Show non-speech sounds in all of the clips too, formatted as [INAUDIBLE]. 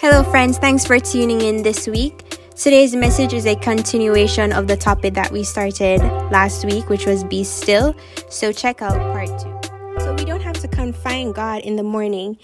Hello, friends. Thanks for tuning in this week. Today's message is a continuation of the topic that we started last week, which was Be Still. So, check out part two. So, we don't have to confine God in the morning.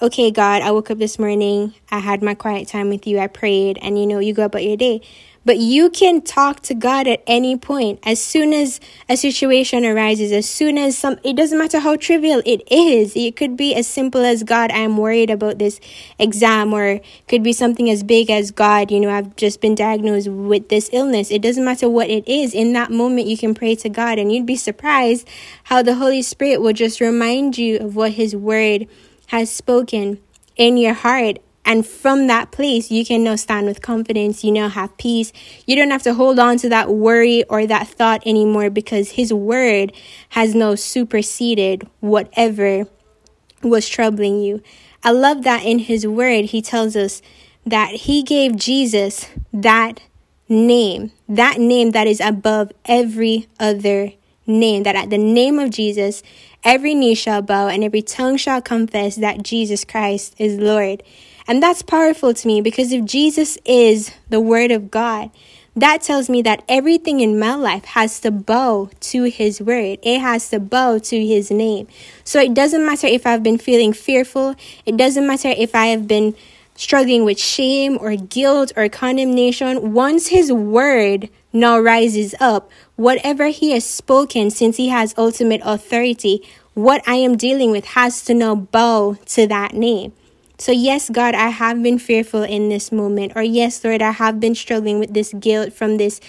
Okay, God, I woke up this morning, I had my quiet time with you, I prayed, and you know, you go about your day. But you can talk to God at any point. As soon as a situation arises, as soon as some, it doesn't matter how trivial it is. It could be as simple as God, I'm worried about this exam, or could be something as big as God, you know, I've just been diagnosed with this illness. It doesn't matter what it is. In that moment, you can pray to God, and you'd be surprised how the Holy Spirit will just remind you of what His Word has spoken in your heart and from that place, you can now stand with confidence. You now have peace. You don't have to hold on to that worry or that thought anymore because His word has now superseded whatever was troubling you. I love that in His word, He tells us that He gave Jesus that name, that name that is above every other name, that at the name of Jesus, every knee shall bow and every tongue shall confess that Jesus Christ is Lord. And that's powerful to me because if Jesus is the Word of God, that tells me that everything in my life has to bow to His Word. It has to bow to His name. So it doesn't matter if I've been feeling fearful, it doesn't matter if I have been struggling with shame or guilt or condemnation. Once His Word now rises up, whatever He has spoken, since He has ultimate authority, what I am dealing with has to now bow to that name. So, yes, God, I have been fearful in this moment. Or, yes, Lord, I have been struggling with this guilt from this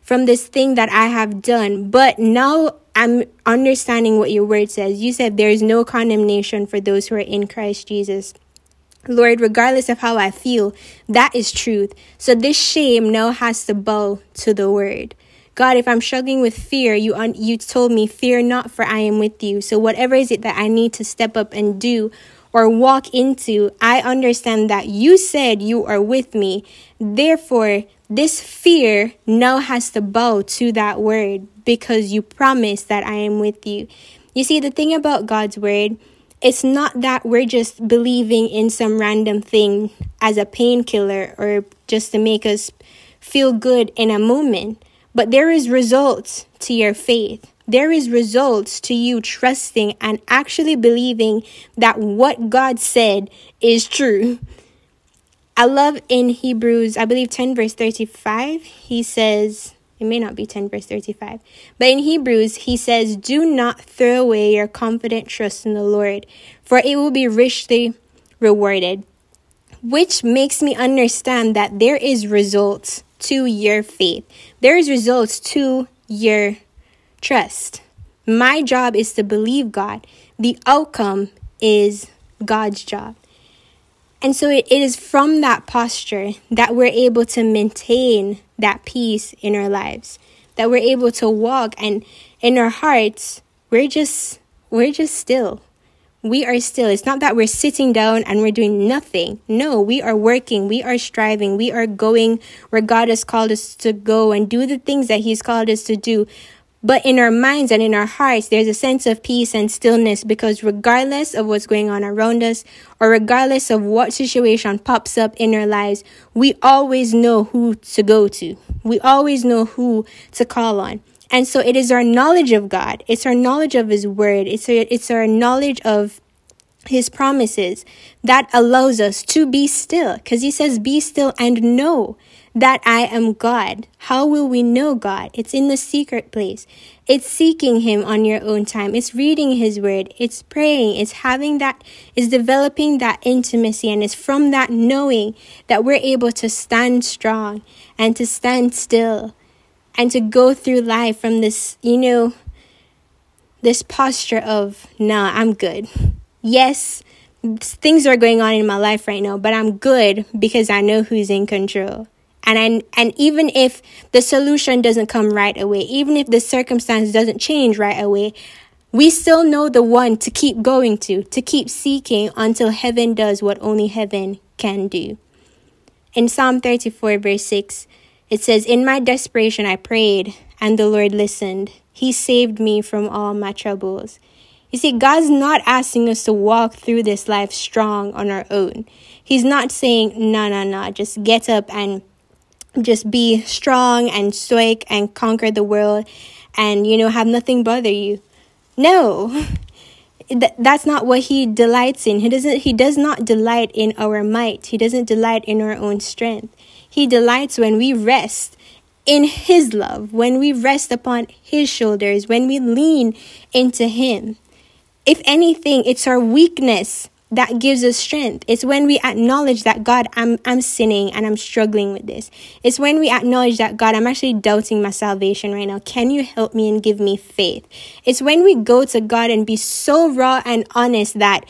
from this thing that I have done. But now I'm understanding what your word says. You said there is no condemnation for those who are in Christ Jesus. Lord, regardless of how I feel, that is truth. So this shame now has to bow to the word. God, if I'm struggling with fear, you un- you told me, fear not, for I am with you. So whatever is it that I need to step up and do or walk into, I understand that you said you are with me. Therefore, this fear now has to bow to that word because you promised that I am with you. You see, the thing about God's word, it's not that we're just believing in some random thing as a painkiller or just to make us feel good in a moment, but there is results to your faith there is results to you trusting and actually believing that what God said is true. I love in Hebrews, I believe 10 verse 35, he says, it may not be 10 verse 35, but in Hebrews, he says, Do not throw away your confident trust in the Lord, for it will be richly rewarded. Which makes me understand that there is results to your faith. There is results to your trust. My job is to believe God. The outcome is God's job. And so it, is from that posture that we're able to maintain that peace in our lives, that we're able to walk and in our hearts, we're just we're just still. We are still. It's not that we're sitting down and we're doing nothing. No, we are working. We are striving. We are going where God has called us to go and do the things that He's called us to do. But in our minds and in our hearts, there's a sense of peace and stillness because regardless of what's going on around us, or regardless of what situation pops up in our lives, we always know who to go to. We always know who to call on. And so it is our knowledge of God. It's our knowledge of His Word. It's our, it's our knowledge of His promises that allows us to be still. Because He says, Be still and know that I am God. How will we know God? It's in the secret place. It's seeking Him on your own time. It's reading His Word. It's praying. It's having that, it's developing that intimacy. And it's from that knowing that we're able to stand strong and to stand still and to go through life from this, you know, this posture of, nah, I'm good. Yes, things are going on in my life right now, but I'm good because I know who's in control. And I, and even if the solution doesn't come right away, even if the circumstance doesn't change right away, we still know the one to keep going to, to keep seeking until heaven does what only heaven can do. In Psalm 34, verse 6, it says, In my desperation I prayed, and the Lord listened. He saved me from all my troubles. You see, God's not asking us to walk through this life strong on our own. He's not saying, no, no, no, just get up and just be strong and stoic and conquer the world and, you know, have nothing bother you. No. [LAUGHS] that's not what he delights in. He doesn't he does not delight in our might. He doesn't delight in our own strength. He delights when we rest in his love, when we rest upon his shoulders, when we lean into him. If anything, it's our weakness that gives us strength. It's when we acknowledge that God, I'm I'm sinning and I'm struggling with this. It's when we acknowledge that God, I'm actually doubting my salvation right now. Can you help me and give me faith? It's when we go to God and be so raw and honest that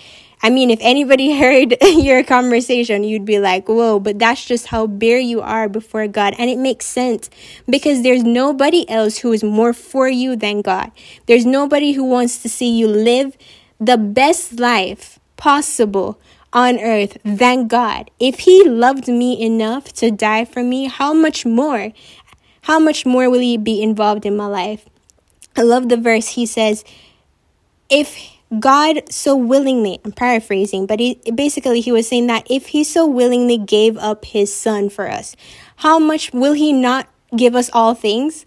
I mean, if anybody [LAUGHS] heard [LAUGHS] your conversation, you'd be like, whoa, but that's just how bare you are before God. And it makes sense because there's nobody else who is more for you than God. There's nobody who wants to see you live the best life possible on earth than God. If He loved me enough to die for me, how much more? How much more will He be involved in my life? I love the verse. He says, If God so willingly, I'm paraphrasing, but he, basically he was saying that if He so willingly gave up His Son for us, how much will He not give us all things?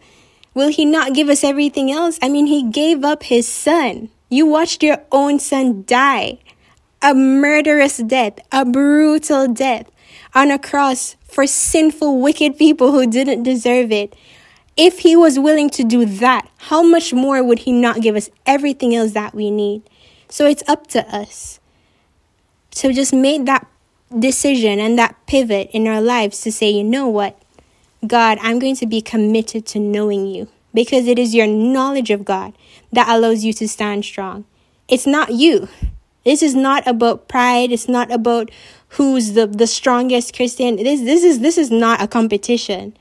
Will He not give us everything else? I mean, He gave up His Son. You watched your own son die a murderous death, a brutal death on a cross for sinful, wicked people who didn't deserve it. If he was willing to do that, how much more would he not give us everything else that we need? So it's up to us to just make that decision and that pivot in our lives to say, you know what? God, I'm going to be committed to knowing you because it is your knowledge of God that allows you to stand strong. It's not you. This is not about pride. It's not about who's the, the strongest Christian. This, this is, this is not a competition.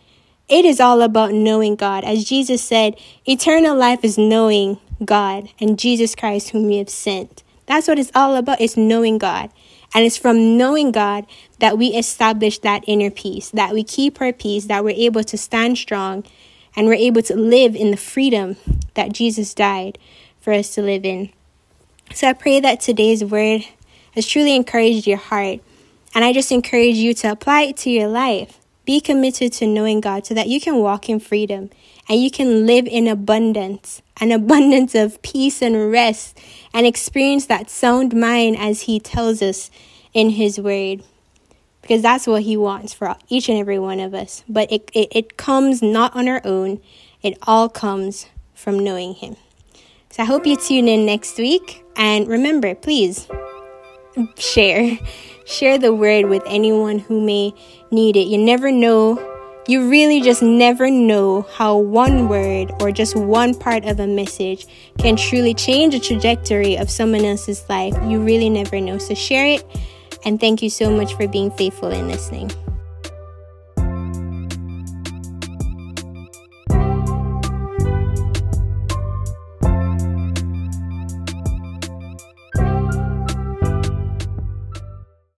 It is all about knowing God. As Jesus said, eternal life is knowing God and Jesus Christ whom you have sent. That's what it's all about. It's knowing God. And it's from knowing God that we establish that inner peace, that we keep our peace, that we're able to stand strong, and we're able to live in the freedom that Jesus died for us to live in. So I pray that today's word has truly encouraged your heart. And I just encourage you to apply it to your life. Be committed to knowing God so that you can walk in freedom and you can live in abundance, an abundance of peace and rest, and experience that sound mind as He tells us in His Word. Because that's what He wants for each and every one of us. But it, it, it comes not on our own, it all comes from knowing Him. So I hope you tune in next week. And remember, please share. Share the word with anyone who may need it. You never know. You really just never know how one word or just one part of a message can truly change the trajectory of someone else's life. You really never know. So share it. And thank you so much for being faithful in listening.